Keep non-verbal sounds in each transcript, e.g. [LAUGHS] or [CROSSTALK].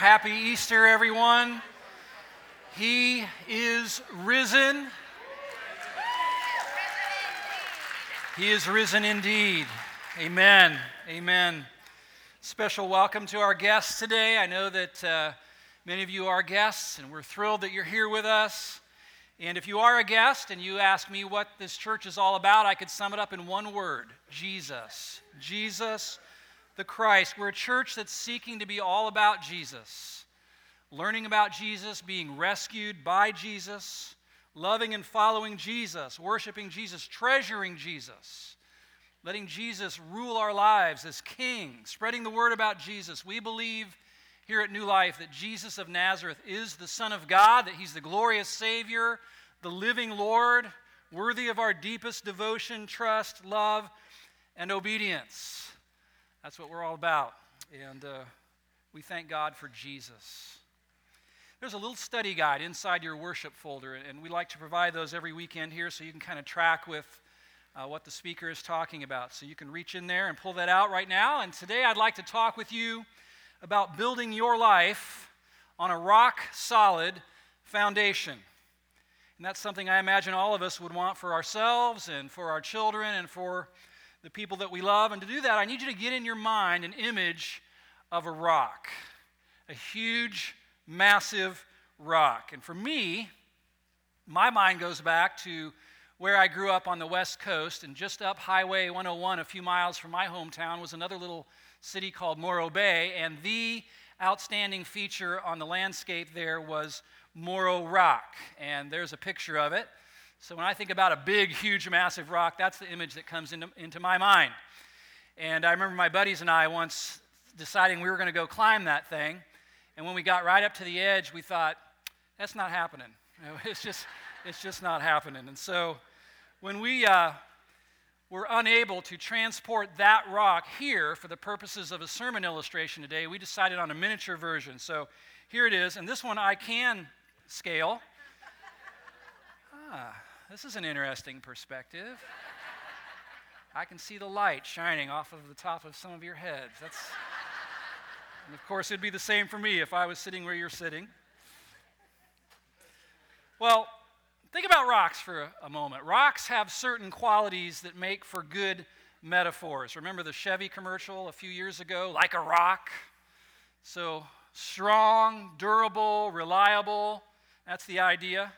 Happy Easter, everyone. He is risen. He is risen indeed. Amen. Amen. Special welcome to our guests today. I know that uh, many of you are guests, and we're thrilled that you're here with us. And if you are a guest and you ask me what this church is all about, I could sum it up in one word Jesus. Jesus the Christ. We're a church that's seeking to be all about Jesus, learning about Jesus, being rescued by Jesus, loving and following Jesus, worshiping Jesus, treasuring Jesus, letting Jesus rule our lives as King, spreading the word about Jesus. We believe here at New Life that Jesus of Nazareth is the Son of God, that He's the glorious Savior, the living Lord, worthy of our deepest devotion, trust, love, and obedience. That's what we're all about. And uh, we thank God for Jesus. There's a little study guide inside your worship folder, and we like to provide those every weekend here so you can kind of track with uh, what the speaker is talking about. So you can reach in there and pull that out right now. And today I'd like to talk with you about building your life on a rock solid foundation. And that's something I imagine all of us would want for ourselves and for our children and for the people that we love. And to do that, I need you to get in your mind an image of a rock, a huge, massive rock. And for me, my mind goes back to where I grew up on the West Coast, and just up Highway 101, a few miles from my hometown, was another little city called Morro Bay. And the outstanding feature on the landscape there was Morro Rock. And there's a picture of it. So when I think about a big, huge, massive rock, that's the image that comes into, into my mind. And I remember my buddies and I once deciding we were going to go climb that thing. And when we got right up to the edge, we thought, that's not happening. [LAUGHS] it's, just, it's just not happening. And so when we uh, were unable to transport that rock here for the purposes of a sermon illustration today, we decided on a miniature version. So here it is. And this one I can scale. Ah, this is an interesting perspective. I can see the light shining off of the top of some of your heads. That's, and of course, it'd be the same for me if I was sitting where you're sitting. Well, think about rocks for a, a moment. Rocks have certain qualities that make for good metaphors. Remember the Chevy commercial a few years ago? Like a rock. So strong, durable, reliable. That's the idea.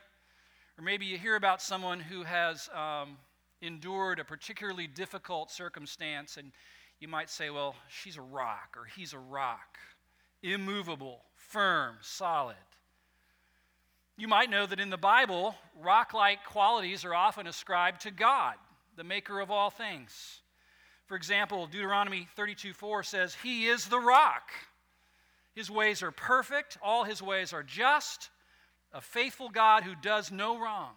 Or maybe you hear about someone who has um, endured a particularly difficult circumstance, and you might say, well, she's a rock, or he's a rock. Immovable, firm, solid. You might know that in the Bible, rock like qualities are often ascribed to God, the maker of all things. For example, Deuteronomy 32 4 says, He is the rock. His ways are perfect, all his ways are just, a faithful God who does no wrong.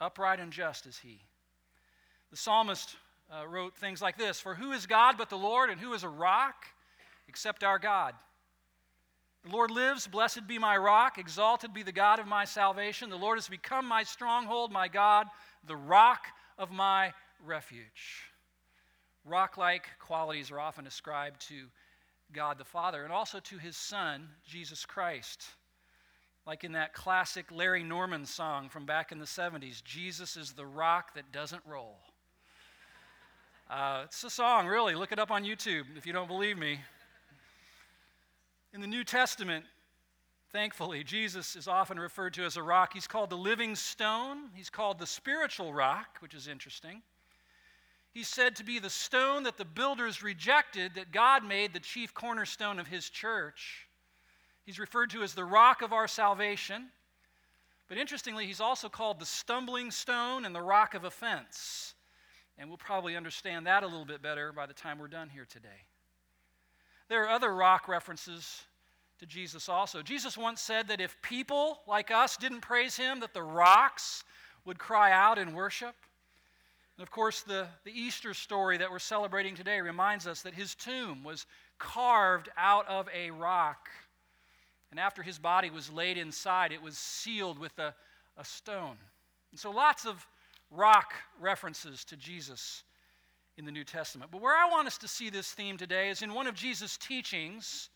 Upright and just is he. The psalmist uh, wrote things like this For who is God but the Lord, and who is a rock except our God? The Lord lives, blessed be my rock, exalted be the God of my salvation. The Lord has become my stronghold, my God, the rock of my refuge. Rock like qualities are often ascribed to God the Father and also to his Son, Jesus Christ. Like in that classic Larry Norman song from back in the 70s Jesus is the rock that doesn't roll. Uh, it's a song, really. Look it up on YouTube if you don't believe me. In the New Testament, thankfully, Jesus is often referred to as a rock. He's called the living stone, he's called the spiritual rock, which is interesting. He's said to be the stone that the builders rejected, that God made the chief cornerstone of his church. He's referred to as the rock of our salvation. But interestingly, he's also called the stumbling stone and the rock of offense. And we'll probably understand that a little bit better by the time we're done here today. There are other rock references to Jesus also. Jesus once said that if people like us didn't praise him, that the rocks would cry out in worship. And of course, the, the Easter story that we're celebrating today reminds us that his tomb was carved out of a rock. And after his body was laid inside, it was sealed with a, a stone. And so lots of rock references to Jesus in the New Testament. But where I want us to see this theme today is in one of Jesus' teachings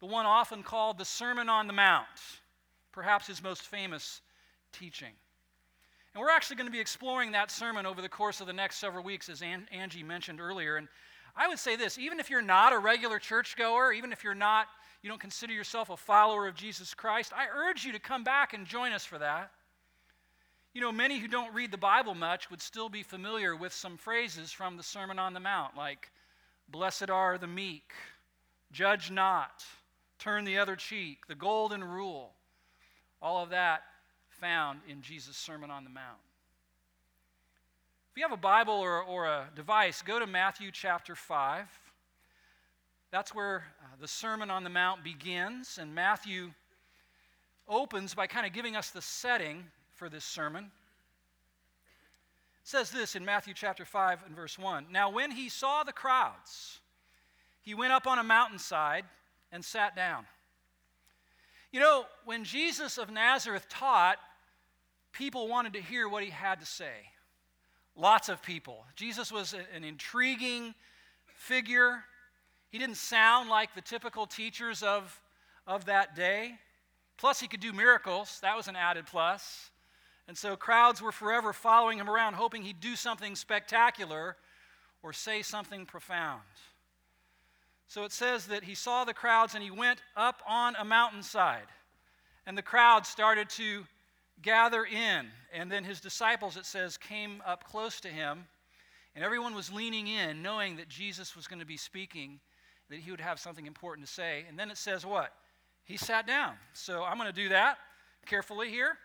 the one often called the Sermon on the Mount, perhaps his most famous teaching. And we're actually going to be exploring that sermon over the course of the next several weeks, as Angie mentioned earlier. And I would say this even if you're not a regular churchgoer, even if you're not, you don't consider yourself a follower of Jesus Christ, I urge you to come back and join us for that. You know, many who don't read the Bible much would still be familiar with some phrases from the Sermon on the Mount, like, Blessed are the meek, judge not, turn the other cheek, the golden rule. All of that found in Jesus' Sermon on the Mount. If you have a Bible or, or a device, go to Matthew chapter 5. That's where uh, the Sermon on the Mount begins, and Matthew opens by kind of giving us the setting for this sermon. It says this in Matthew chapter 5 and verse 1. Now, when he saw the crowds, he went up on a mountainside and sat down. You know, when Jesus of Nazareth taught, people wanted to hear what he had to say. Lots of people. Jesus was an intriguing figure. He didn't sound like the typical teachers of, of that day. Plus, he could do miracles. That was an added plus. And so crowds were forever following him around, hoping he'd do something spectacular or say something profound. So it says that he saw the crowds and he went up on a mountainside. And the crowd started to gather in. And then his disciples, it says, came up close to him. And everyone was leaning in, knowing that Jesus was going to be speaking, that he would have something important to say. And then it says what? He sat down. So I'm going to do that carefully here.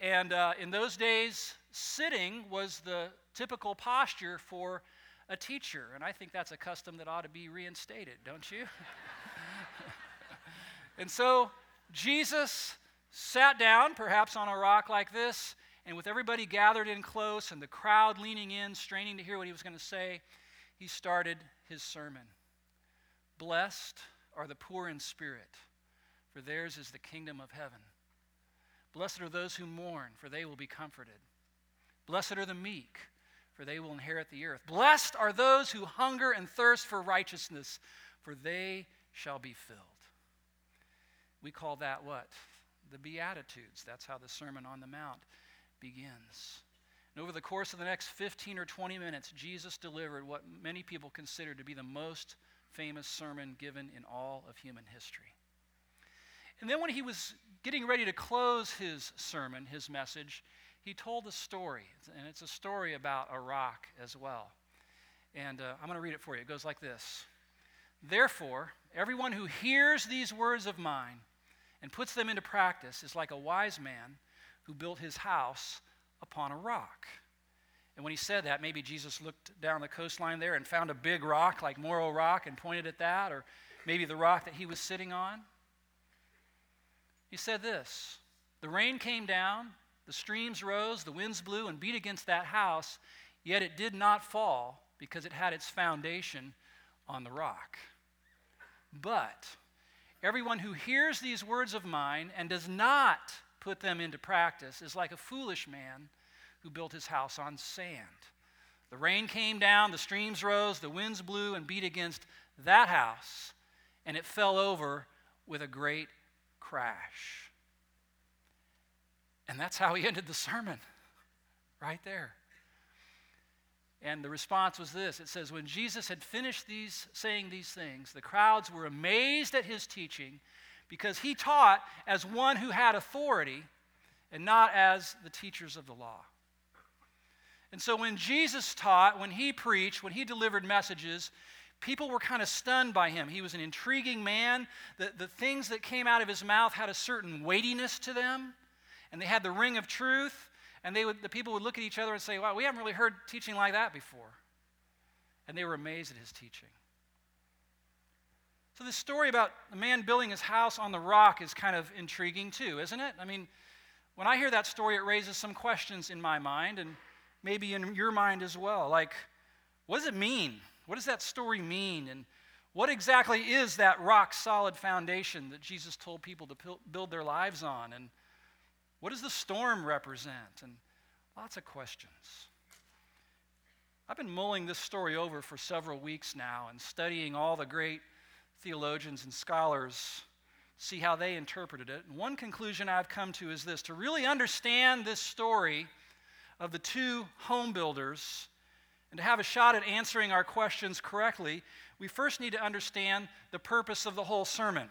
And uh, in those days, sitting was the typical posture for a teacher. And I think that's a custom that ought to be reinstated, don't you? [LAUGHS] and so Jesus sat down, perhaps on a rock like this, and with everybody gathered in close and the crowd leaning in, straining to hear what he was going to say, he started his sermon. Blessed are the poor in spirit, for theirs is the kingdom of heaven. Blessed are those who mourn, for they will be comforted. Blessed are the meek, for they will inherit the earth. Blessed are those who hunger and thirst for righteousness, for they shall be filled. We call that what? the Beatitudes. That's how the Sermon on the Mount begins. And over the course of the next 15 or 20 minutes, Jesus delivered what many people consider to be the most famous sermon given in all of human history. And then when he was getting ready to close his sermon, his message, he told a story. And it's a story about a rock as well. And uh, I'm going to read it for you. It goes like this Therefore, everyone who hears these words of mine and puts them into practice is like a wise man who built his house upon a rock. And when he said that, maybe Jesus looked down the coastline there and found a big rock like Morro Rock and pointed at that, or maybe the rock that he was sitting on. He said this The rain came down, the streams rose, the winds blew and beat against that house, yet it did not fall because it had its foundation on the rock. But Everyone who hears these words of mine and does not put them into practice is like a foolish man who built his house on sand. The rain came down, the streams rose, the winds blew and beat against that house, and it fell over with a great crash. And that's how he [LAUGHS] ended the sermon, right there. And the response was this it says, When Jesus had finished these, saying these things, the crowds were amazed at his teaching because he taught as one who had authority and not as the teachers of the law. And so when Jesus taught, when he preached, when he delivered messages, people were kind of stunned by him. He was an intriguing man. The, the things that came out of his mouth had a certain weightiness to them, and they had the ring of truth. And they would, the people would look at each other and say, Wow, we haven't really heard teaching like that before. And they were amazed at his teaching. So, this story about a man building his house on the rock is kind of intriguing too, isn't it? I mean, when I hear that story, it raises some questions in my mind and maybe in your mind as well. Like, what does it mean? What does that story mean? And what exactly is that rock solid foundation that Jesus told people to build their lives on? And what does the storm represent? And lots of questions. I've been mulling this story over for several weeks now and studying all the great theologians and scholars see how they interpreted it. And one conclusion I've come to is this to really understand this story of the two home builders and to have a shot at answering our questions correctly, we first need to understand the purpose of the whole sermon.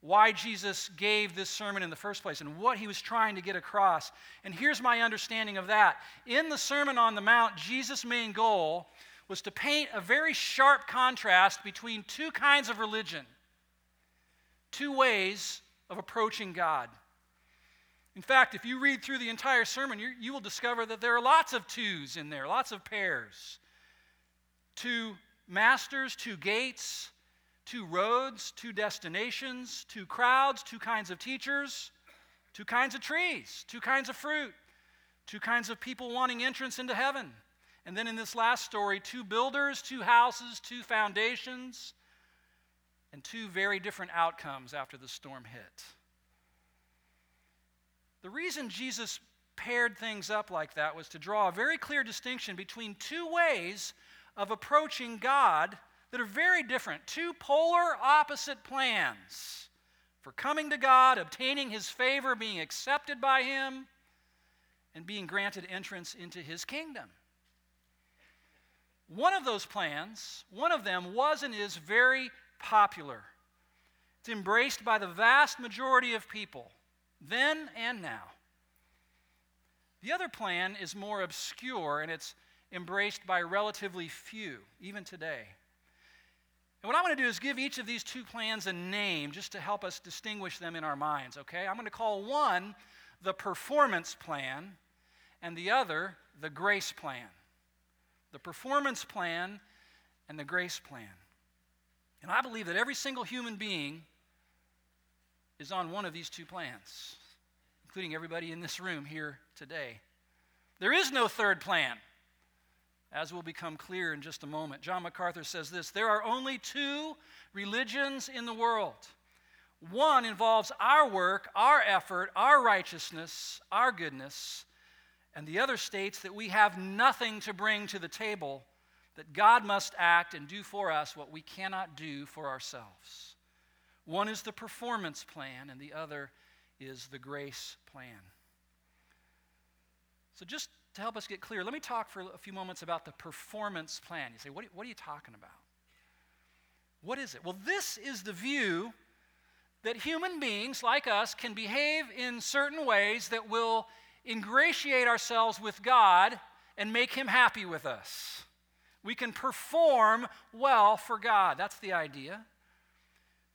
Why Jesus gave this sermon in the first place and what he was trying to get across. And here's my understanding of that. In the Sermon on the Mount, Jesus' main goal was to paint a very sharp contrast between two kinds of religion two ways of approaching God. In fact, if you read through the entire sermon, you, you will discover that there are lots of twos in there, lots of pairs. Two masters, two gates, two roads, two destinations, two crowds, two kinds of teachers, two kinds of trees, two kinds of fruit, two kinds of people wanting entrance into heaven. And then in this last story, two builders, two houses, two foundations, and two very different outcomes after the storm hit. The reason Jesus paired things up like that was to draw a very clear distinction between two ways of approaching God that are very different, two polar opposite plans for coming to God, obtaining His favor, being accepted by Him, and being granted entrance into His kingdom. One of those plans, one of them was and is very popular. It's embraced by the vast majority of people, then and now. The other plan is more obscure and it's embraced by relatively few, even today. And what I'm going to do is give each of these two plans a name just to help us distinguish them in our minds, okay? I'm going to call one the performance plan and the other the grace plan. The performance plan and the grace plan. And I believe that every single human being is on one of these two plans, including everybody in this room here today. There is no third plan, as will become clear in just a moment. John MacArthur says this there are only two religions in the world. One involves our work, our effort, our righteousness, our goodness, and the other states that we have nothing to bring to the table that God must act and do for us what we cannot do for ourselves. One is the performance plan, and the other is the grace plan. So, just to help us get clear, let me talk for a few moments about the performance plan. You say, what, what are you talking about? What is it? Well, this is the view that human beings like us can behave in certain ways that will ingratiate ourselves with God and make Him happy with us. We can perform well for God. That's the idea.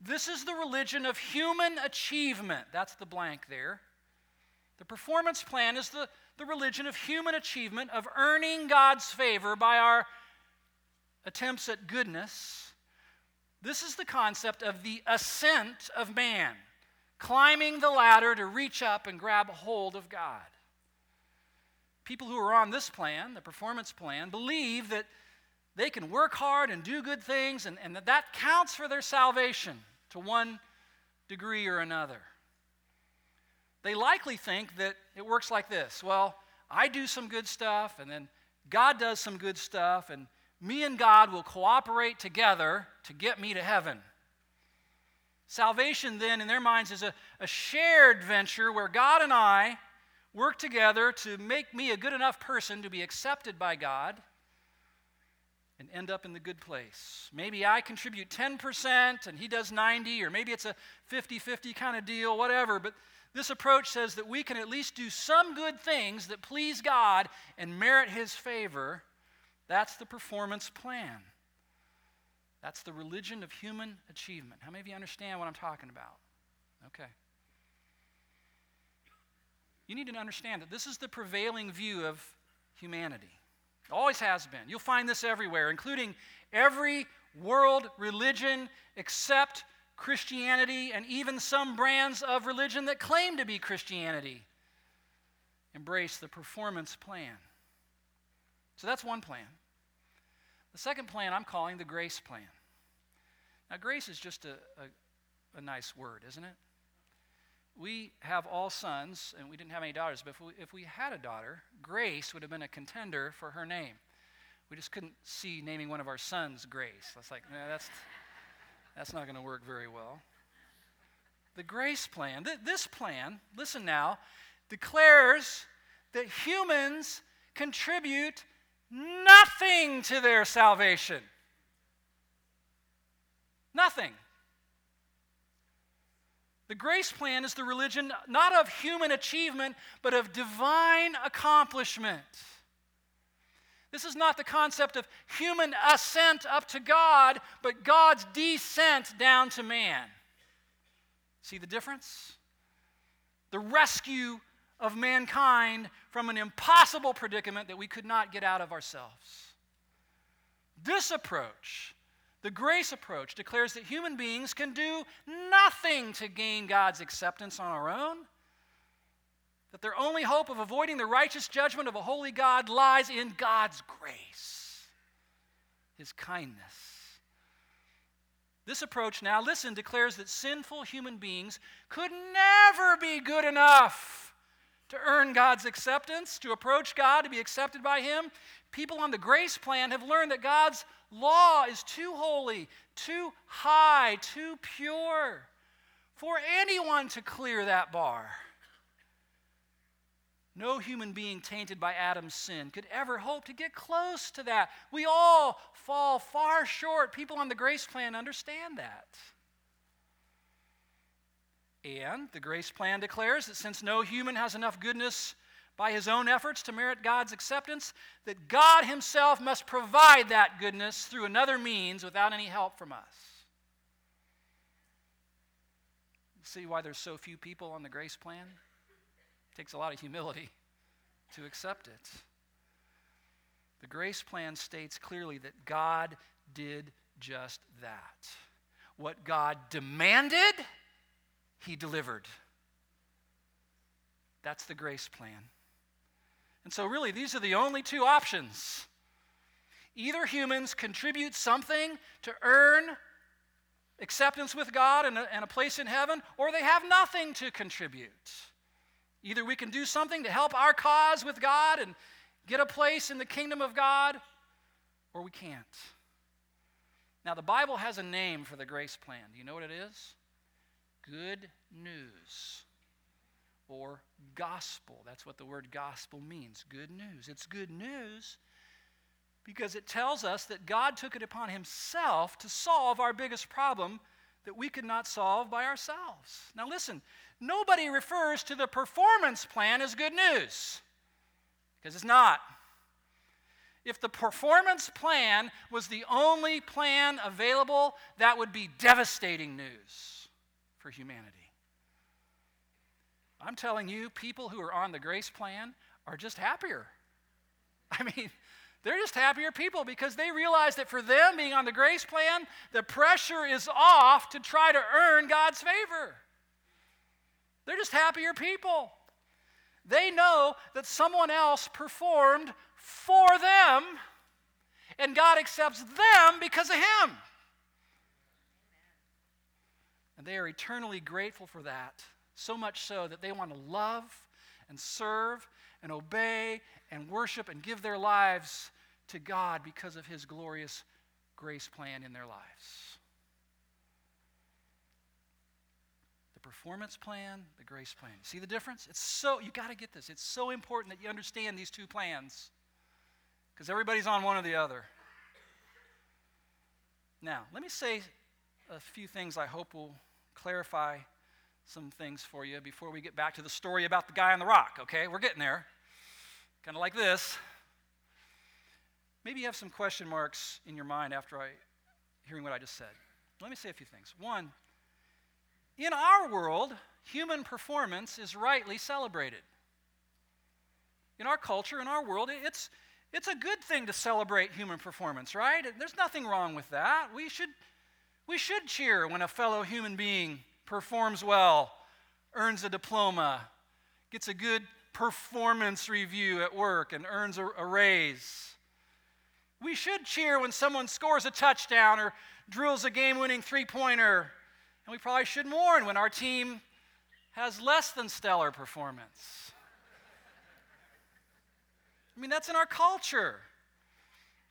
This is the religion of human achievement. That's the blank there. The performance plan is the, the religion of human achievement, of earning God's favor by our attempts at goodness. This is the concept of the ascent of man, climbing the ladder to reach up and grab a hold of God. People who are on this plan, the performance plan, believe that they can work hard and do good things, and, and that, that counts for their salvation to one degree or another. They likely think that it works like this well, I do some good stuff, and then God does some good stuff, and me and God will cooperate together to get me to heaven. Salvation, then, in their minds, is a, a shared venture where God and I work together to make me a good enough person to be accepted by God and end up in the good place. Maybe I contribute 10% and he does 90 or maybe it's a 50-50 kind of deal, whatever, but this approach says that we can at least do some good things that please God and merit his favor. That's the performance plan. That's the religion of human achievement. How many of you understand what I'm talking about? Okay. You need to understand that this is the prevailing view of humanity. Always has been. You'll find this everywhere, including every world religion except Christianity and even some brands of religion that claim to be Christianity embrace the performance plan. So that's one plan. The second plan I'm calling the grace plan. Now, grace is just a, a, a nice word, isn't it? We have all sons, and we didn't have any daughters, but if we, if we had a daughter, Grace would have been a contender for her name. We just couldn't see naming one of our sons Grace. That's like, that's, That's not going to work very well. The grace plan, th- this plan, listen now, declares that humans contribute nothing to their salvation. Nothing. The grace plan is the religion not of human achievement, but of divine accomplishment. This is not the concept of human ascent up to God, but God's descent down to man. See the difference? The rescue of mankind from an impossible predicament that we could not get out of ourselves. This approach, the grace approach, declares that human beings can do nothing to gain God's acceptance on our own that their only hope of avoiding the righteous judgment of a holy God lies in God's grace, His kindness. This approach, now listen, declares that sinful human beings could never be good enough to earn God's acceptance, to approach God, to be accepted by Him. People on the grace plan have learned that God's law is too holy, too high, too pure for anyone to clear that bar. No human being tainted by Adam's sin could ever hope to get close to that. We all fall far short. People on the grace plan understand that. And the grace plan declares that since no human has enough goodness by his own efforts to merit God's acceptance, that God himself must provide that goodness through another means without any help from us. See why there's so few people on the grace plan? It takes a lot of humility to accept it. The grace plan states clearly that God did just that. What God demanded, He delivered. That's the grace plan. And so, really, these are the only two options. Either humans contribute something to earn acceptance with God and a, and a place in heaven, or they have nothing to contribute. Either we can do something to help our cause with God and get a place in the kingdom of God, or we can't. Now, the Bible has a name for the grace plan. Do you know what it is? Good news or gospel. That's what the word gospel means good news. It's good news because it tells us that God took it upon Himself to solve our biggest problem that we could not solve by ourselves. Now, listen, nobody refers to the performance plan as good news because it's not. If the performance plan was the only plan available, that would be devastating news for humanity. I'm telling you, people who are on the grace plan are just happier. [LAUGHS] I mean, they're just happier people because they realize that for them being on the grace plan, the pressure is off to try to earn God's favor. They're just happier people. They know that someone else performed for them, and God accepts them because of Him. And they are eternally grateful for that, so much so that they want to love and serve and obey and worship and give their lives to God because of His glorious grace plan in their lives. The performance plan, the grace plan. See the difference? It's so, you got to get this. It's so important that you understand these two plans because everybody's on one or the other. Now, let me say a few things I hope will clarify some things for you before we get back to the story about the guy on the rock, okay? We're getting there. Kind of like this. Maybe you have some question marks in your mind after I hearing what I just said. Let me say a few things. One, in our world, human performance is rightly celebrated. In our culture, in our world, it's it's a good thing to celebrate human performance, right? There's nothing wrong with that. We should we should cheer when a fellow human being performs well, earns a diploma, gets a good performance review at work, and earns a, a raise. We should cheer when someone scores a touchdown or drills a game winning three pointer. And we probably should mourn when our team has less than stellar performance. I mean, that's in our culture.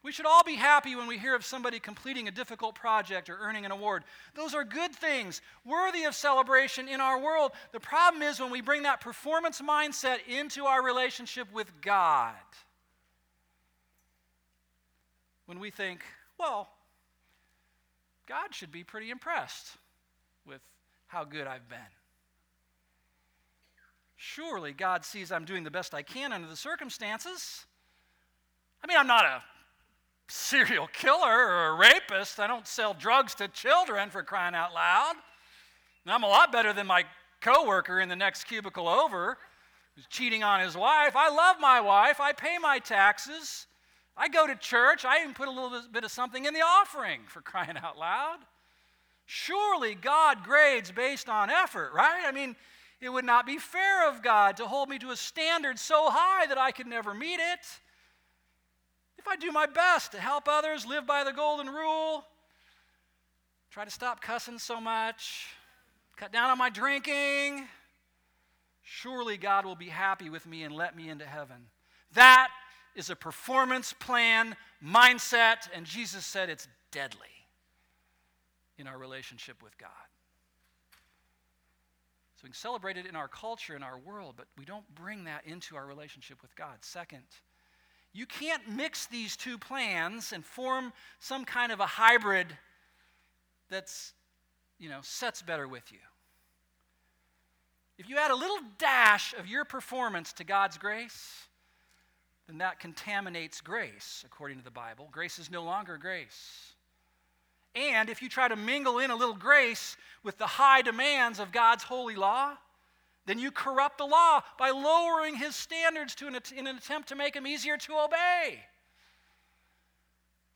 We should all be happy when we hear of somebody completing a difficult project or earning an award. Those are good things, worthy of celebration in our world. The problem is when we bring that performance mindset into our relationship with God. When we think, well, God should be pretty impressed with how good I've been. Surely God sees I'm doing the best I can under the circumstances. I mean, I'm not a serial killer or a rapist. I don't sell drugs to children for crying out loud. And I'm a lot better than my coworker in the next cubicle over who's cheating on his wife. I love my wife. I pay my taxes. I go to church. I even put a little bit of something in the offering for [LAUGHS] crying out loud. Surely God grades based on effort, right? I mean, it would not be fair of God to hold me to a standard so high that I could never meet it. If I do my best to help others live by the golden rule, try to stop cussing so much, cut down on my drinking, surely God will be happy with me and let me into heaven. That is a performance plan mindset, and Jesus said it's deadly in our relationship with God. So we can celebrate it in our culture, in our world, but we don't bring that into our relationship with God. Second, you can't mix these two plans and form some kind of a hybrid that's, you know, sets better with you. If you add a little dash of your performance to God's grace, then that contaminates grace, according to the Bible. Grace is no longer grace. And if you try to mingle in a little grace with the high demands of God's holy law, then you corrupt the law by lowering his standards to an, in an attempt to make him easier to obey.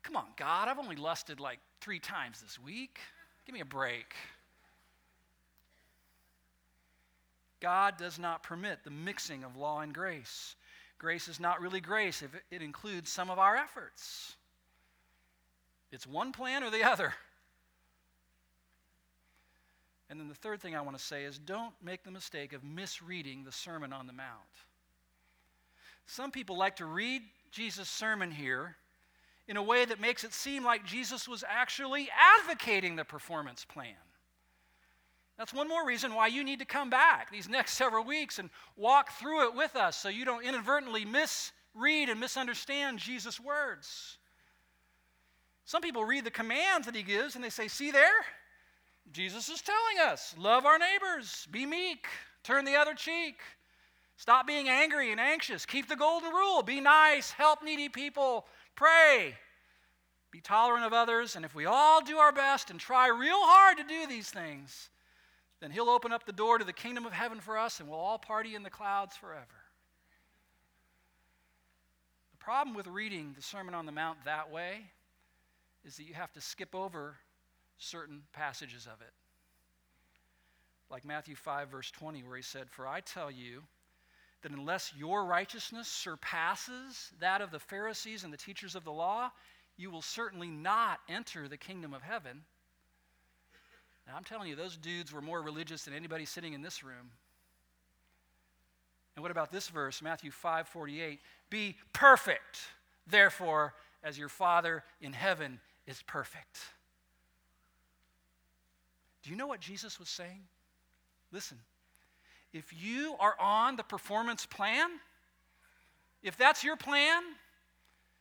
Come on, God, I've only lusted like three times this week. Give me a break. God does not permit the mixing of law and grace. Grace is not really grace if it includes some of our efforts. It's one plan or the [LAUGHS] other. And then the third thing I want to say is don't make the mistake of misreading the Sermon on the Mount. Some people like to read Jesus' sermon here in a way that makes it seem like Jesus was actually advocating the performance plan. That's one more reason why you need to come back these next [LAUGHS] several weeks and walk through it with us so you don't inadvertently misread and misunderstand Jesus' words. Some people read the commands that he gives and they say, See there? Jesus is telling us love our neighbors, be meek, turn the other cheek, stop being angry and anxious, keep the golden rule, be nice, help needy people, pray, be tolerant of others. And if we all do our best and try real hard to do these things, then He'll open up the door to the kingdom of heaven for us and we'll all party in the clouds forever. The problem with reading the Sermon on the Mount that way is that you have to skip over certain passages of it. Like Matthew 5, verse 20, where he said, For I tell you that unless your righteousness surpasses that of the Pharisees and the teachers of the law, you will certainly not enter the kingdom of heaven. Now, I'm telling you, those dudes were more religious than anybody sitting in this room. And what about this verse, Matthew 5 48? Be perfect, therefore, as your Father in heaven is perfect. Do you know what Jesus was saying? Listen, if you are on the performance plan, if that's your plan,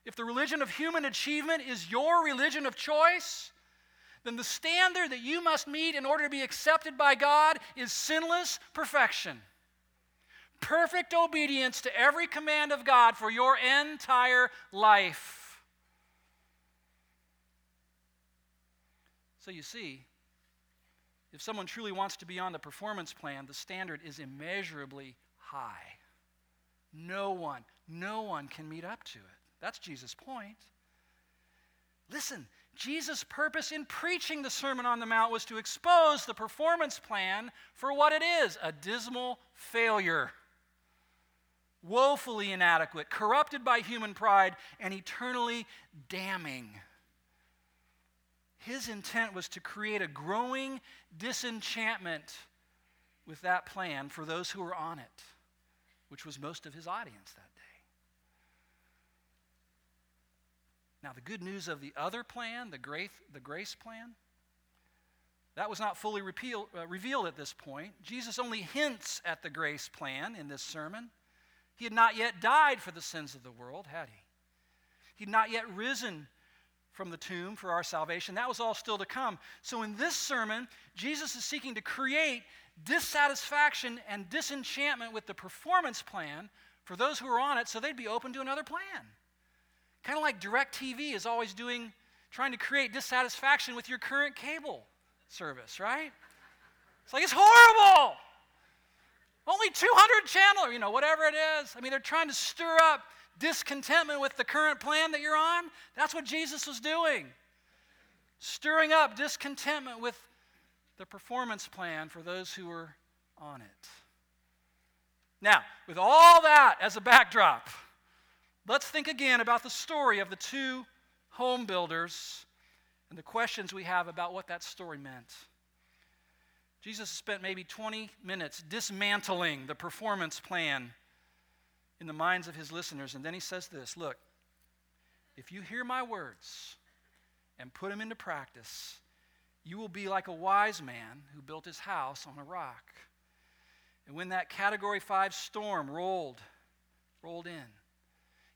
if the religion of human achievement is your religion of choice, then the standard that you must meet in order to be accepted by God is sinless perfection. Perfect obedience to every command of God for your entire life. So you see, if someone truly wants to be on the performance plan, the standard is immeasurably high. No one, no one can meet up to it. That's Jesus' point. Listen, Jesus' purpose in preaching the Sermon on the Mount was to expose the performance plan for what it is a dismal failure, woefully inadequate, corrupted by human pride, and eternally damning. His intent was to create a growing disenchantment with that plan for those who were on it, which was most of his audience that day. Now, the good news of the other plan, the grace, the grace plan, that was not fully repeal, uh, revealed at this point. Jesus only hints at the grace plan in this sermon. He had not yet died for the sins of the world, had he? He'd not yet risen from the tomb for our salvation. That was all still to come. So, in this sermon, Jesus is seeking to create dissatisfaction and disenchantment with the performance plan for those who are on it so they'd be open to another plan. Kind of like DirecTV is always doing, trying to create dissatisfaction with your current cable service, right? It's like, it's horrible. Only 200 channel, you know, whatever it is. I mean, they're trying to stir up discontentment with the current plan that you're on. That's what Jesus was doing. Stirring up discontentment with the performance plan for those who were on it. Now, with all that as a backdrop, let's think again about the story of the two home builders and the questions we have about what that story meant. Jesus spent maybe 20 minutes dismantling the performance plan in the minds of his listeners, and then he says this Look, if you hear my words and put them into practice, you will be like a wise man who built his house on a rock. And when that category 5 storm rolled rolled in,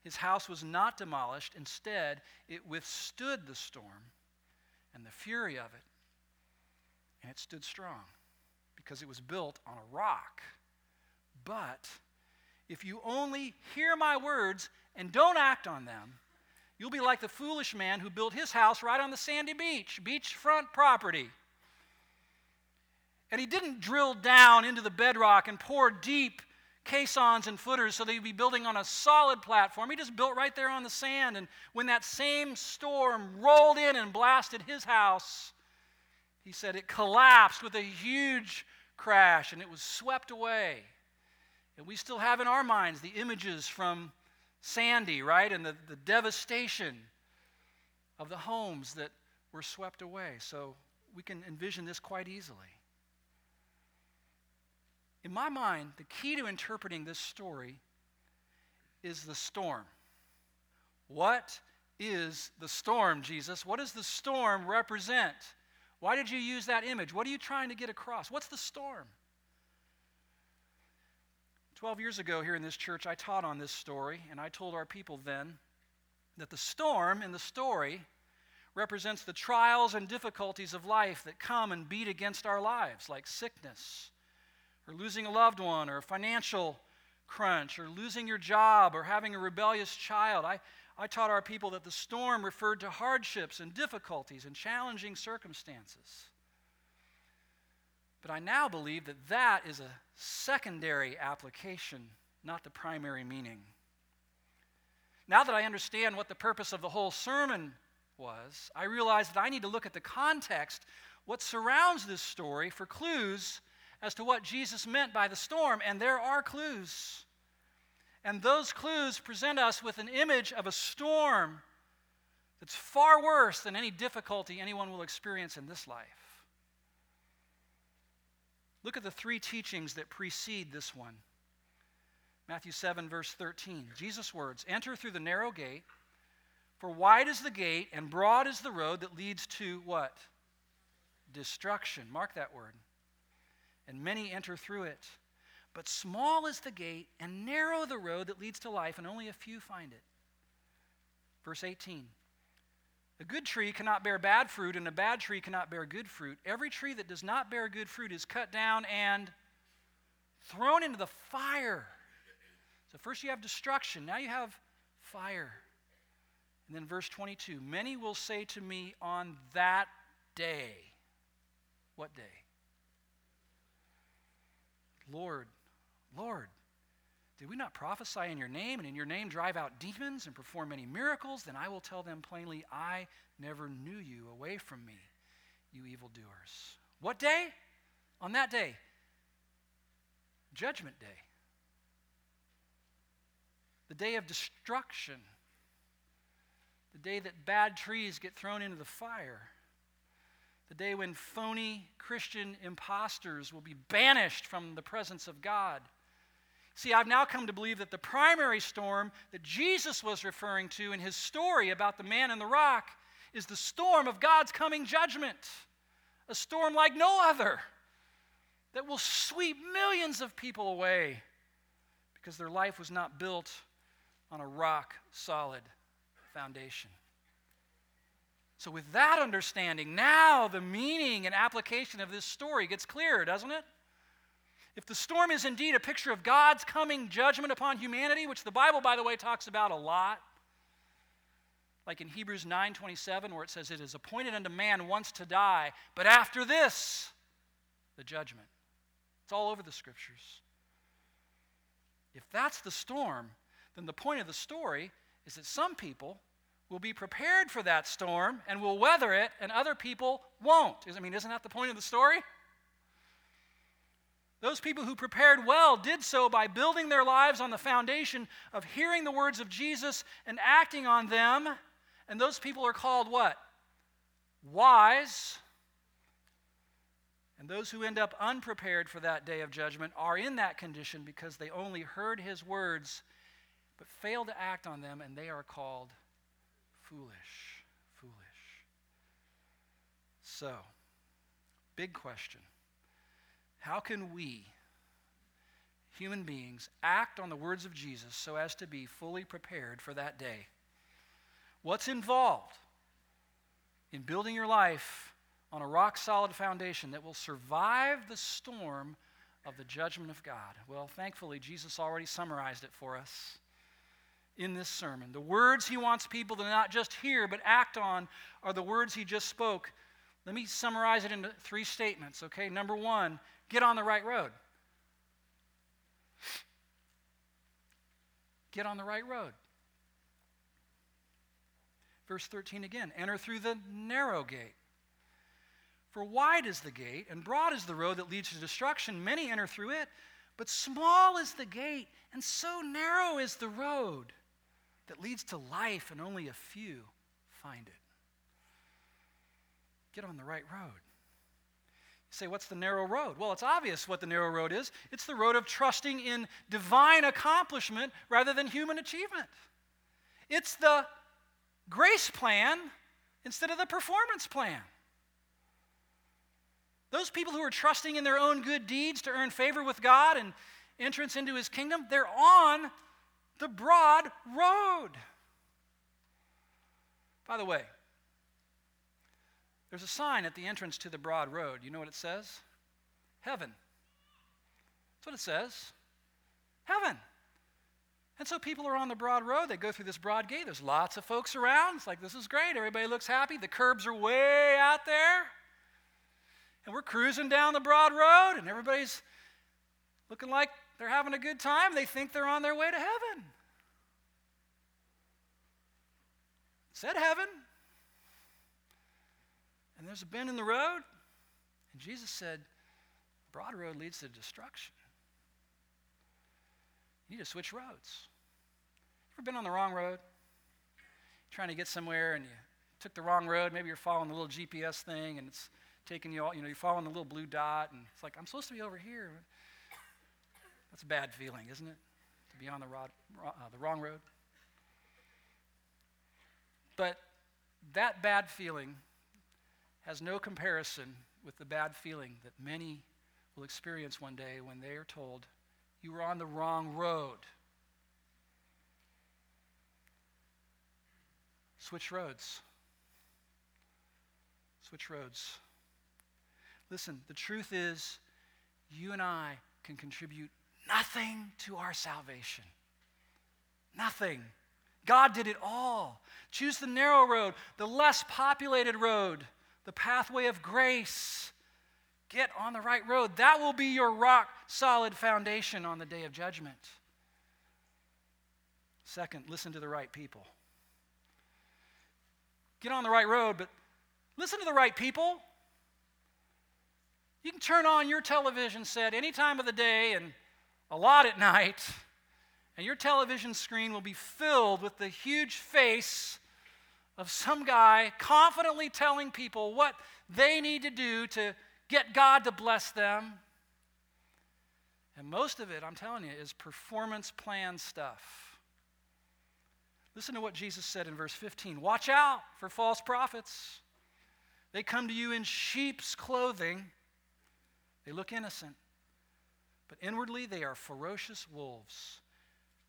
his house was not demolished, instead it withstood the storm and the fury of it, and it stood strong because it was built on a rock. But if you only hear my words and don't act on them, You'll be like the foolish man who built his house right on the sandy beach, beachfront property. And he didn't drill down into the bedrock and pour deep caissons and footers so he'd be building on a solid platform. He just built right there on the sand. And when that same storm rolled in and blasted his house, he said it collapsed with a huge crash and it was swept away. And we still have in our minds the images from Sandy, right? And the, the devastation of the homes that were swept away. So we can envision this quite easily. In my mind, the key to interpreting this story is the storm. What is the storm, Jesus? What does the storm represent? Why did you use that image? What are you trying to get across? What's the storm? 12 years ago, here in this church, I taught on this story, and I told our people then that the storm in the story represents the trials and difficulties of life that come and beat against our lives, like sickness, or losing a loved one, or a financial crunch, or losing your job, or having a rebellious child. I, I taught our people that the storm referred to hardships and difficulties and challenging circumstances. But I now believe that that is a secondary application, not the primary meaning. Now that I understand what the purpose of the whole sermon was, I realize that I need to look at the context, what surrounds this story, for clues as to what Jesus meant by the storm. And there are clues. And those clues present us with an image of a storm that's far worse than any difficulty anyone will experience in this life. Look at the three teachings that precede this one. Matthew 7, verse 13. Jesus' words Enter through the narrow gate, for wide is the gate and broad is the road that leads to what? Destruction. Mark that word. And many enter through it. But small is the gate and narrow the road that leads to life, and only a few find it. Verse 18. A good tree cannot bear bad fruit, and a bad tree cannot bear good fruit. Every tree that does not bear good fruit is cut down and thrown into the fire. So, first you have destruction, now you have fire. And then, verse 22 Many will say to me on that day, What day? Lord, Lord, did we not prophesy in your name, and in your name drive out demons and perform many miracles? Then I will tell them plainly, I never knew you. Away from me, you evildoers. What day? On that day, Judgment Day. The day of destruction. The day that bad trees get thrown into the fire. The day when phony Christian imposters will be banished from the presence of God See, I've now come to believe that the primary storm that Jesus was referring to in his story about the man and the rock is the storm of God's coming judgment, a storm like no other that will sweep millions of people away because their life was not built on a rock solid foundation. So, with that understanding, now the meaning and application of this story gets clearer, doesn't it? If the storm is indeed a picture of God's coming judgment upon humanity, which the Bible, by the way, talks about a lot, like in Hebrews 9:27 where it says it is appointed unto man once to die, but after this the judgment. It's all over the scriptures. If that's the storm, then the point of the story is that some people will be prepared for that storm and will weather it, and other people won't. I mean, isn't that the point of the story? Those people who prepared well did so by building their lives on the foundation of hearing the words of Jesus and acting on them. And those people are called what? Wise. And those who end up unprepared for that day of judgment are in that condition because they only heard his words but failed to act on them, and they are called foolish. Foolish. So, big question. How can we, human beings, act on the words of Jesus so as to be fully prepared for that day? What's involved in building your life on a rock solid foundation that will survive the storm of the judgment of God? Well, thankfully, Jesus already summarized it for us in this sermon. The words he wants people to not just hear but act on are the words he just spoke. Let me summarize it into three statements, okay? Number one, get on the right road. Get on the right road. Verse 13 again enter through the narrow gate. For wide is the gate, and broad is the road that leads to destruction. Many enter through it, but small is the gate, and so narrow is the road that leads to life, and only a few find it. Get on the right road. Say, what's the narrow road? Well, it's obvious what the narrow road is. It's the road of trusting in divine accomplishment rather than human achievement. It's the grace plan instead of the performance plan. Those people who are trusting in their own good deeds to earn favor with God and entrance into his kingdom, they're on the broad road. By the way, there's a sign at the entrance to the broad road. You know what it says? Heaven. That's what it says. Heaven. And so people are on the broad road. They go through this broad gate. There's lots of folks around. It's like, this is great. Everybody looks happy. The curbs are way out there. And we're cruising down the broad road, and everybody's looking like they're having a good time. They think they're on their way to heaven. Said heaven. And there's a bend in the road. And Jesus said, broad road leads to destruction. You need to switch roads. Ever been on the wrong road? trying to get somewhere and you took the wrong road. Maybe you're following the little GPS thing and it's taking you all, you know, you're following the little blue dot and it's like, I'm supposed to be over here. That's a bad feeling, isn't it? To be on the, rod, uh, the wrong road. But that bad feeling has no comparison with the bad feeling that many will experience one day when they are told, You were on the wrong road. Switch roads. Switch roads. Listen, the truth is, you and I can contribute nothing to our salvation. Nothing. God did it all. Choose the narrow road, the less populated road the pathway of grace. Get on the right road. That will be your rock solid foundation on the day of judgment. Second, listen to the right people. Get on the right road, but listen to the right people. You can turn on your television set any time of the day and a lot at [LAUGHS] night, and your television screen will be filled with the huge face of some guy confidently telling people what they need to do to get God to bless them. And most of it, I'm telling you, is performance plan stuff. Listen to what Jesus said in verse 15 Watch out for false prophets. They come to you in sheep's clothing, they look innocent, but inwardly they are ferocious wolves.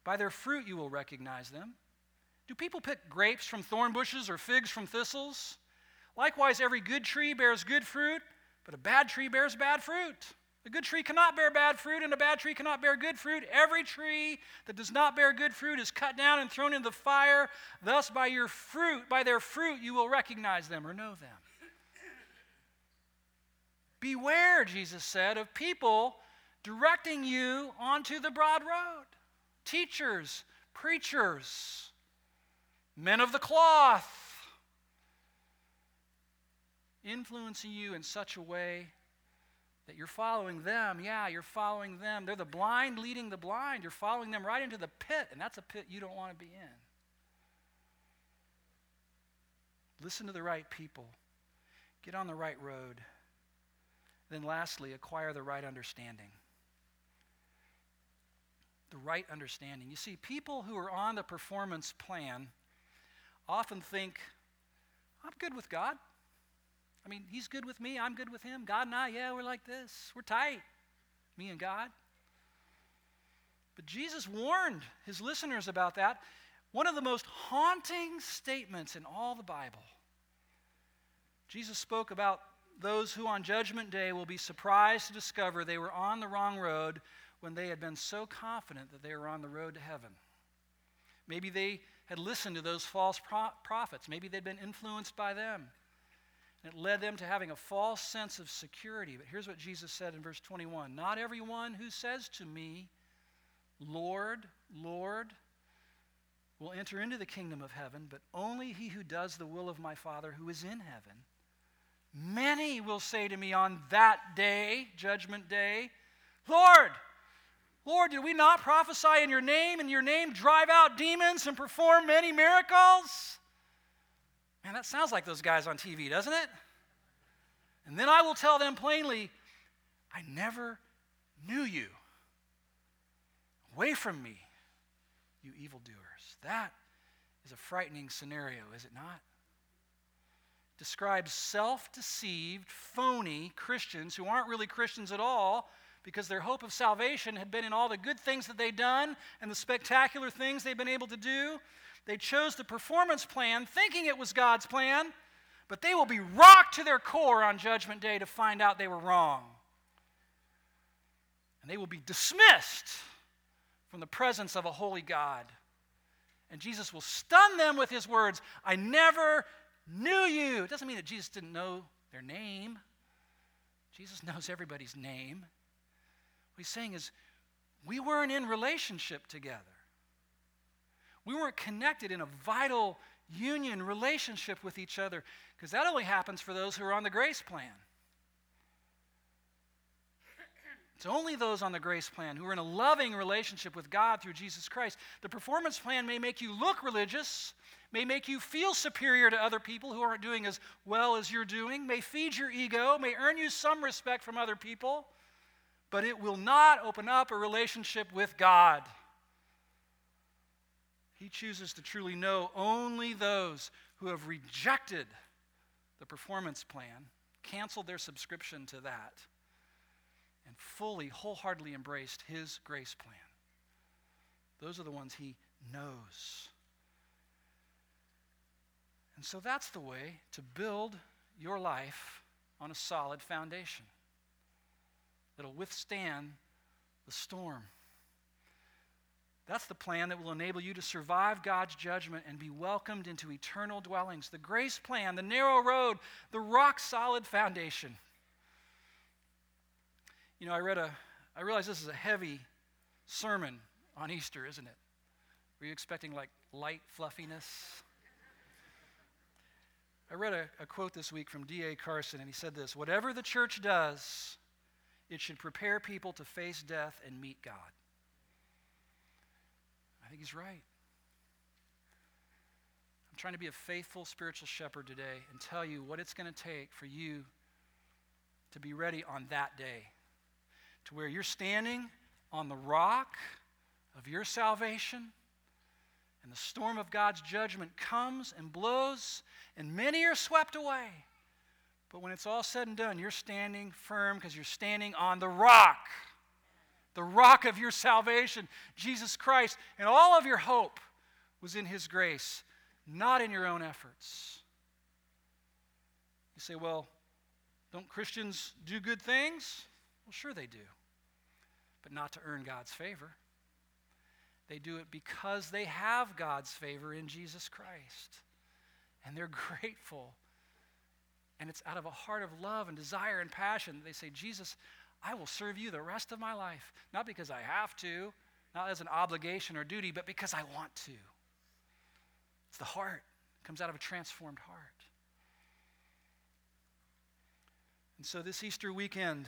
By their fruit you will recognize them. Do people pick grapes from thorn bushes or figs from thistles? Likewise, every good tree bears good fruit, but a bad tree bears bad fruit. A good tree cannot bear bad fruit, and a bad tree cannot bear good fruit. Every tree that does not bear good fruit is cut down and thrown into the fire. Thus, by your fruit, by their fruit, you will recognize them or know them. Beware, Jesus said, of people directing you onto the broad road. Teachers, preachers, men of the cloth, influencing you in such a way that you're following them. Yeah, you're following them. They're the blind leading the blind. You're following them right into the pit, and that's a pit you don't want to be in. Listen to the right people, get on the right road. Then, lastly, acquire the right understanding. The right understanding. You see, people who are on the performance plan often think, I'm good with God. I mean, He's good with me, I'm good with Him. God and I, yeah, we're like this. We're tight, me and God. But Jesus warned His listeners about that. One of the most haunting statements in all the Bible. Jesus spoke about those who on Judgment Day will be surprised to discover they were on the wrong road when they had been so confident that they were on the road to heaven. Maybe they had listened to those false pro- prophets. Maybe they'd been influenced by them. And it led them to having a false sense of security. But here's what Jesus said in verse 21 Not everyone who says to me, Lord, Lord, will enter into the kingdom of heaven, but only he who does the will of my Father who is in heaven. Many will say to me on that day, judgment day, Lord, Lord, did we not prophesy in your name, in your name drive out demons and perform many miracles? Man, that sounds like those guys on TV, doesn't it? And then I will tell them plainly, I never knew you. Away from me, you evildoers. That is a frightening scenario, is it not? describes self deceived, phony Christians who aren't really Christians at all because their hope of salvation had been in all the good things that they'd done and the spectacular things they've been able to do. They chose the performance plan thinking it was God's plan, but they will be rocked to their core on Judgment Day to find out they were wrong. And they will be dismissed from the presence of a holy God. And Jesus will stun them with his words I never knew you. It doesn't mean that Jesus didn't know their name. Jesus knows everybody's name. What he's saying is, we weren't in relationship together. We weren't connected in a vital union relationship with each other because that only happens for those who are on the grace plan. It's only those on the grace plan who are in a loving relationship with God through Jesus Christ. The performance plan may make you look religious, may make you feel superior to other people who aren't doing as well as you're doing, may feed your ego, may earn you some respect from other people, but it will not open up a relationship with God. He chooses to truly know only those who have rejected the performance plan, canceled their subscription to that and fully, wholeheartedly embraced his grace plan. Those are the ones he knows. And so that's the way to build your life on a solid foundation that'll withstand the storm. That's the plan that will enable you to survive God's judgment and be welcomed into eternal dwellings. The grace plan, the narrow road, the rock solid foundation. You know, I read a, I realize this is a heavy sermon on Easter, isn't it? Were you expecting like light fluffiness? I read a, a quote this week from D.A. Carson, and he said this Whatever the church does, it should prepare people to face death and meet God. I think he's right. I'm trying to be a faithful spiritual shepherd today and tell you what it's going to take for you to be ready on that day to where you're standing on the rock of your salvation, and the storm of God's judgment comes and blows, and many are swept away. But when it's all said and done, you're standing firm because you're standing on the rock, the rock of your salvation, Jesus Christ. And all of your hope was in His grace, not in your own efforts. You say, well, don't Christians do good things? Well, sure they do, but not to earn God's favor. They do it because they have God's favor in Jesus Christ. And they're [LAUGHS] grateful. And it's out of a heart of love and desire and passion. They say, Jesus, I will serve you the rest of my life. Not because I have to, not as an obligation or duty, but because I want to. It's the heart. It comes out of a transformed heart. And so this Easter weekend,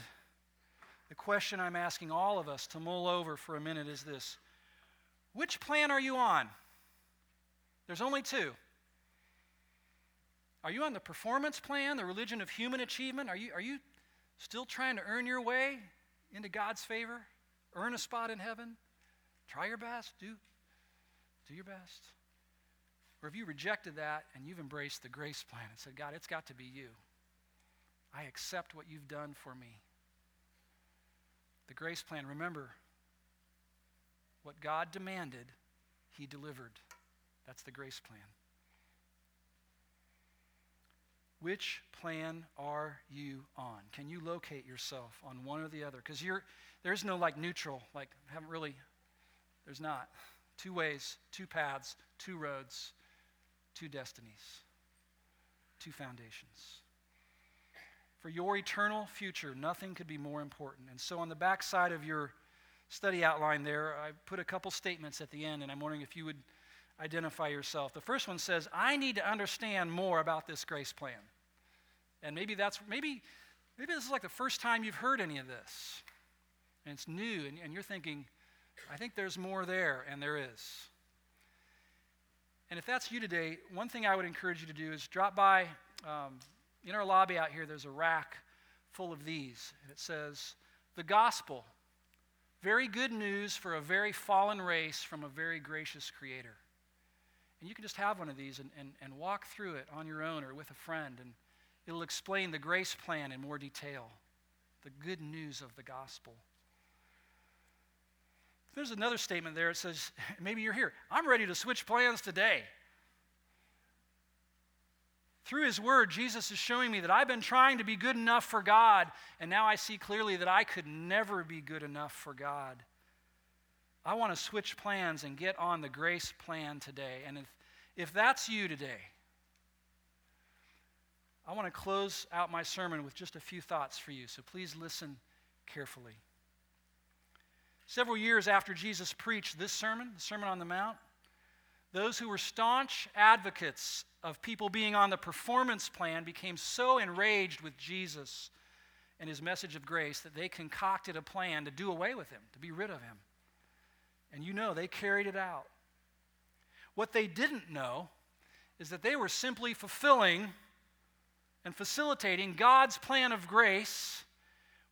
the question I'm asking all of us to mull over for a minute is this Which plan are you on? There's only two. Are you on the performance plan, the religion of human achievement? Are you, are you still trying to earn your way into God's favor? Earn a spot in heaven? Try your best. Do, do your best. Or have you rejected that and you've embraced the grace plan and said, God, it's got to be you? I accept what you've done for me. The grace plan, remember, what God demanded, He delivered. That's the grace plan. Which plan are you on? Can you locate yourself on one or the other? Because you're there's no like neutral, like I haven't really, there's not. Two ways, two paths, two roads, two destinies, two foundations. For your eternal future, nothing could be more important. And so, on the back side of your study outline there, I put a couple statements at the end, and I'm wondering if you would identify yourself. The first one says, I need to understand more about this grace plan. And maybe that's, maybe, maybe this is like the first time you've heard any of this. And it's new, and, and you're thinking, I think there's more there, and there is. And if that's you today, one thing I would encourage you to do is drop by um, in our lobby out here, there's a rack full of these. And it says, The Gospel, very good news for a very fallen race from a very gracious Creator. And you can just have one of these and, and, and walk through it on your own or with a friend, and it'll explain the grace plan in more detail, the good news of the gospel. There's another statement there. It says, [LAUGHS] maybe you're here. I'm ready to switch plans today. Through His Word, Jesus is showing me that I've been trying to be good enough for God, and now I see clearly that I could never be good enough for God. I want to switch plans and get on the grace plan today. And if, if that's you today, I want to close out my sermon with just a few thoughts for you, so please listen carefully. Several years after Jesus preached this sermon, the Sermon on the Mount, those who were staunch advocates of people being on the performance plan became so enraged with Jesus and his message of grace that they concocted a plan to do away with him, to be rid of him. And you know, they carried it out. What they didn't know is that they were simply fulfilling and facilitating God's plan of grace,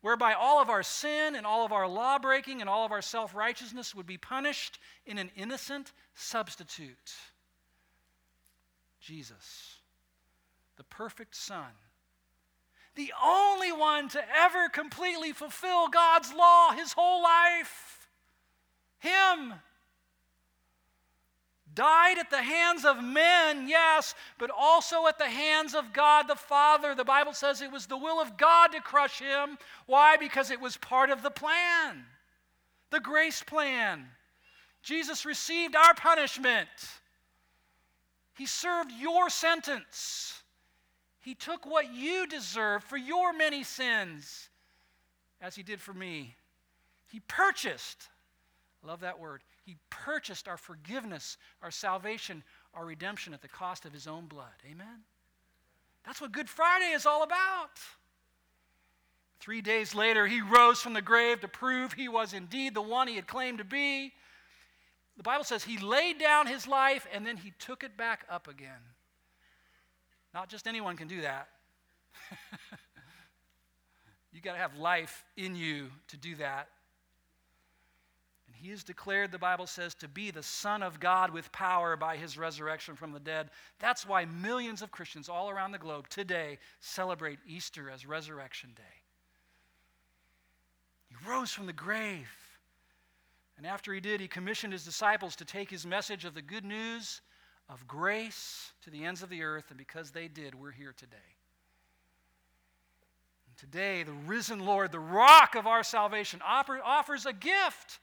whereby all of our sin and all of our law breaking and all of our self righteousness would be punished in an innocent substitute. Jesus, the perfect Son, the only one to ever completely fulfill God's law his whole life. Him. Died at the hands of men, yes, but also at the hands of God the Father. The Bible says it was the will of God to crush him. Why? Because it was part of the plan, the grace plan. Jesus received our punishment. He served your sentence. He took what you deserved for your many sins, as He did for me. He purchased, Love that word, He purchased our forgiveness, our salvation, our redemption at the cost of His own blood. Amen? That's what Good Friday is all about. Three days later, He rose from the grave to prove He was indeed the one He had claimed to be. The Bible says he laid down his life and then he took it back up again. Not just anyone can do that. [LAUGHS] you got to have life in you to do that. He is declared, the Bible says, to be the Son of God with power by his resurrection from the dead. That's why millions of Christians all around the globe today celebrate Easter as Resurrection Day. He rose from the grave. And after he did, he commissioned his disciples to take his message of the good news of grace to the ends of the earth. And because they did, we're here today. And today, the risen Lord, the rock of our salvation, offers a gift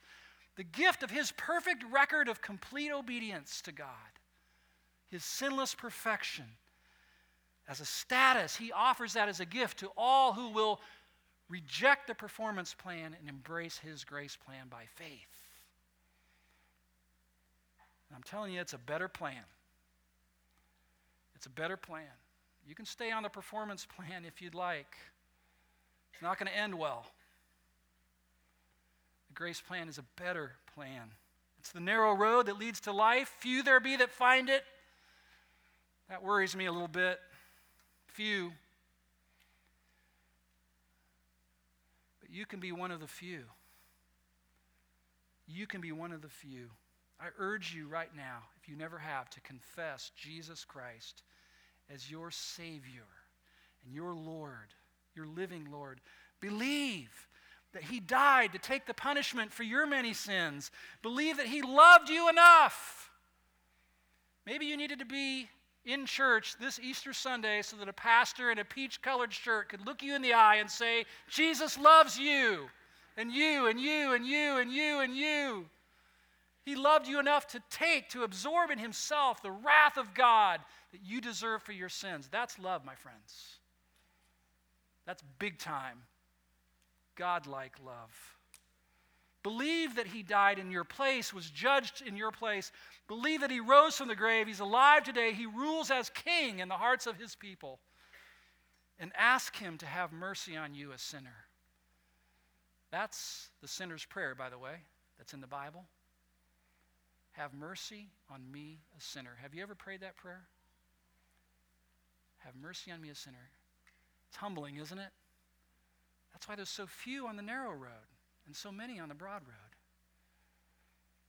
the gift of his perfect record of complete obedience to God, his sinless perfection. As a status, he offers that as a gift to all who will reject the performance plan and embrace his grace plan by faith. And I'm telling you, it's a better plan. It's a better plan. You can stay on the performance [LAUGHS] plan if you'd like. It's not going to end well grace plan is a better plan. It's the narrow road that leads to life. Few there be that find it. That worries me a little bit. Few. But you can be one of the few. You can be one of the few. I urge you right now, if you never have, to confess Jesus Christ as your Savior and your Lord, your living Lord. Believe that he died to take the punishment for your many sins. Believe that he loved you enough. Maybe you needed to be in church this Easter Sunday so that a pastor in a peach colored shirt could look you in the eye and say, Jesus loves you, and you, and you, and you, and you, and you. He loved you enough to take, to absorb in himself the wrath of God that you deserve for your sins. That's love, my friends. That's big time godlike love. Believe that he died in your place, was judged in your place. Believe that he rose from the grave. He's alive today. He rules as king in the hearts of his people. And ask him to have mercy on you, a sinner. That's the sinner's prayer, by the way, that's in the Bible. Have mercy on me, a sinner. Have you ever prayed that prayer? Have mercy on me, a sinner. It's humbling, isn't it? That's why there's so few on the narrow road and so many on the broad road.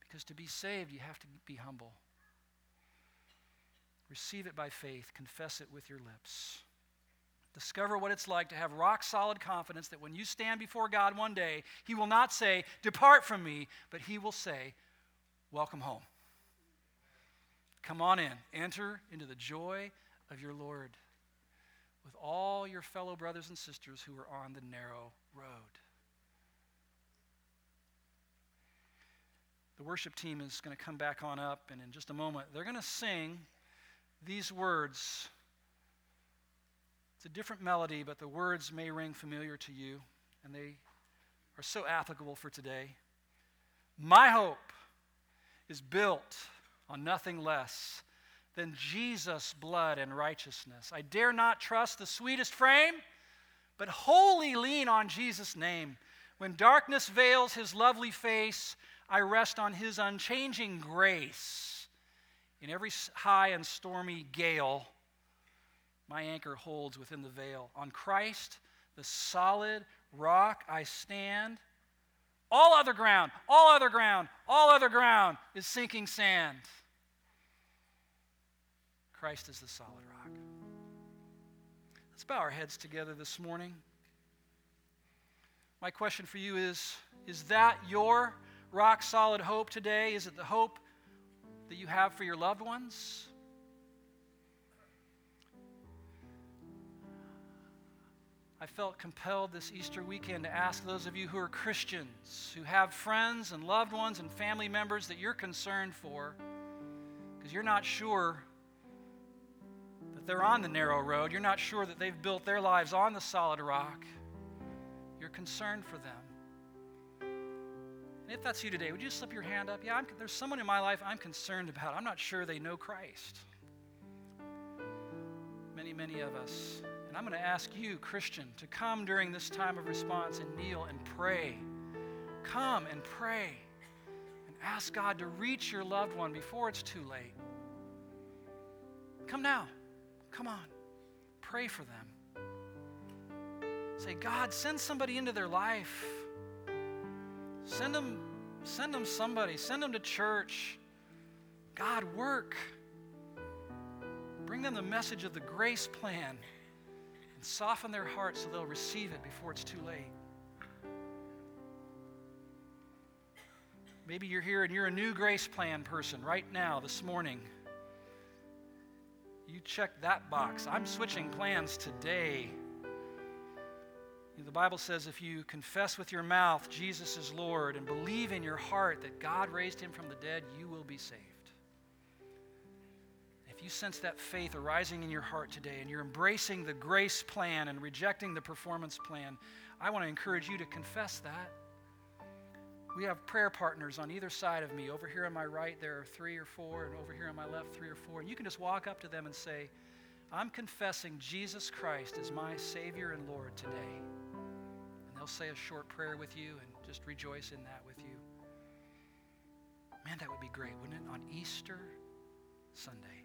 Because to be saved, you have to be humble. Receive it by faith, confess it with your lips. Discover what it's like to have rock solid confidence that when you stand before God one day, He will not say, Depart from me, but He will say, Welcome home. Come on in. Enter into the joy of your Lord with all your fellow brothers and sisters who are on the narrow road. The worship team is going to come back on up, and in just a moment, they're going to sing these words. It's a different melody, but the words may ring familiar to you, and they are so applicable for today. My hope is built on nothing less than Jesus' blood and righteousness. I dare not trust the sweetest frame, but wholly lean on Jesus' name. When darkness veils his lovely face, I rest on his unchanging grace. In every high and stormy gale, my anchor holds within the veil. On Christ, the solid rock, I stand. All other ground, all other ground, all other ground is sinking sand. Christ is the solid rock. Let's bow our heads together this morning. My question for you is Is that your rock solid hope today? Is it the hope that you have for your loved ones? I felt compelled this Easter weekend to ask those of you who are Christians, who have friends and loved ones and family members that you're concerned for, because you're not sure they're on the narrow road. You're not sure that they've built their lives on the solid rock. You're concerned for them. And if that's you today, would you slip your hand up? Yeah, I'm, there's someone in my life I'm concerned about. I'm not sure they know Christ. Many, many of us. And I'm going to ask you, Christian, to come during this time of response and kneel and pray. Come and pray and ask God to reach your loved one before it's too late. Come now. Come on, pray for them. Say, God, send somebody into their life. Send them Send them somebody, send them to church. God, work. Bring them the message of the grace plan and soften their hearts so they'll receive it before it's too late. Maybe you're here and you're a new grace plan person right now, this morning. You check that box. I'm switching plans today. The Bible says if you confess with your mouth Jesus is Lord and believe in your heart that God raised him from the dead, you will be saved. If you sense that faith arising in your heart today and you're embracing the grace plan and rejecting the performance plan, I want to encourage you to confess that. We have prayer partners on either side of me. Over here on my right, there are three or four, and over here on my left, three or four. And you can just walk up to them and say, I'm confessing Jesus Christ as my Savior and Lord today. And they'll say a short prayer with you and just rejoice in that with you. Man, that would be great, wouldn't it? On Easter Sunday.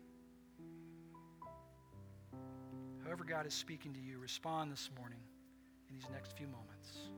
However, God is speaking to you, respond this morning in these next few moments.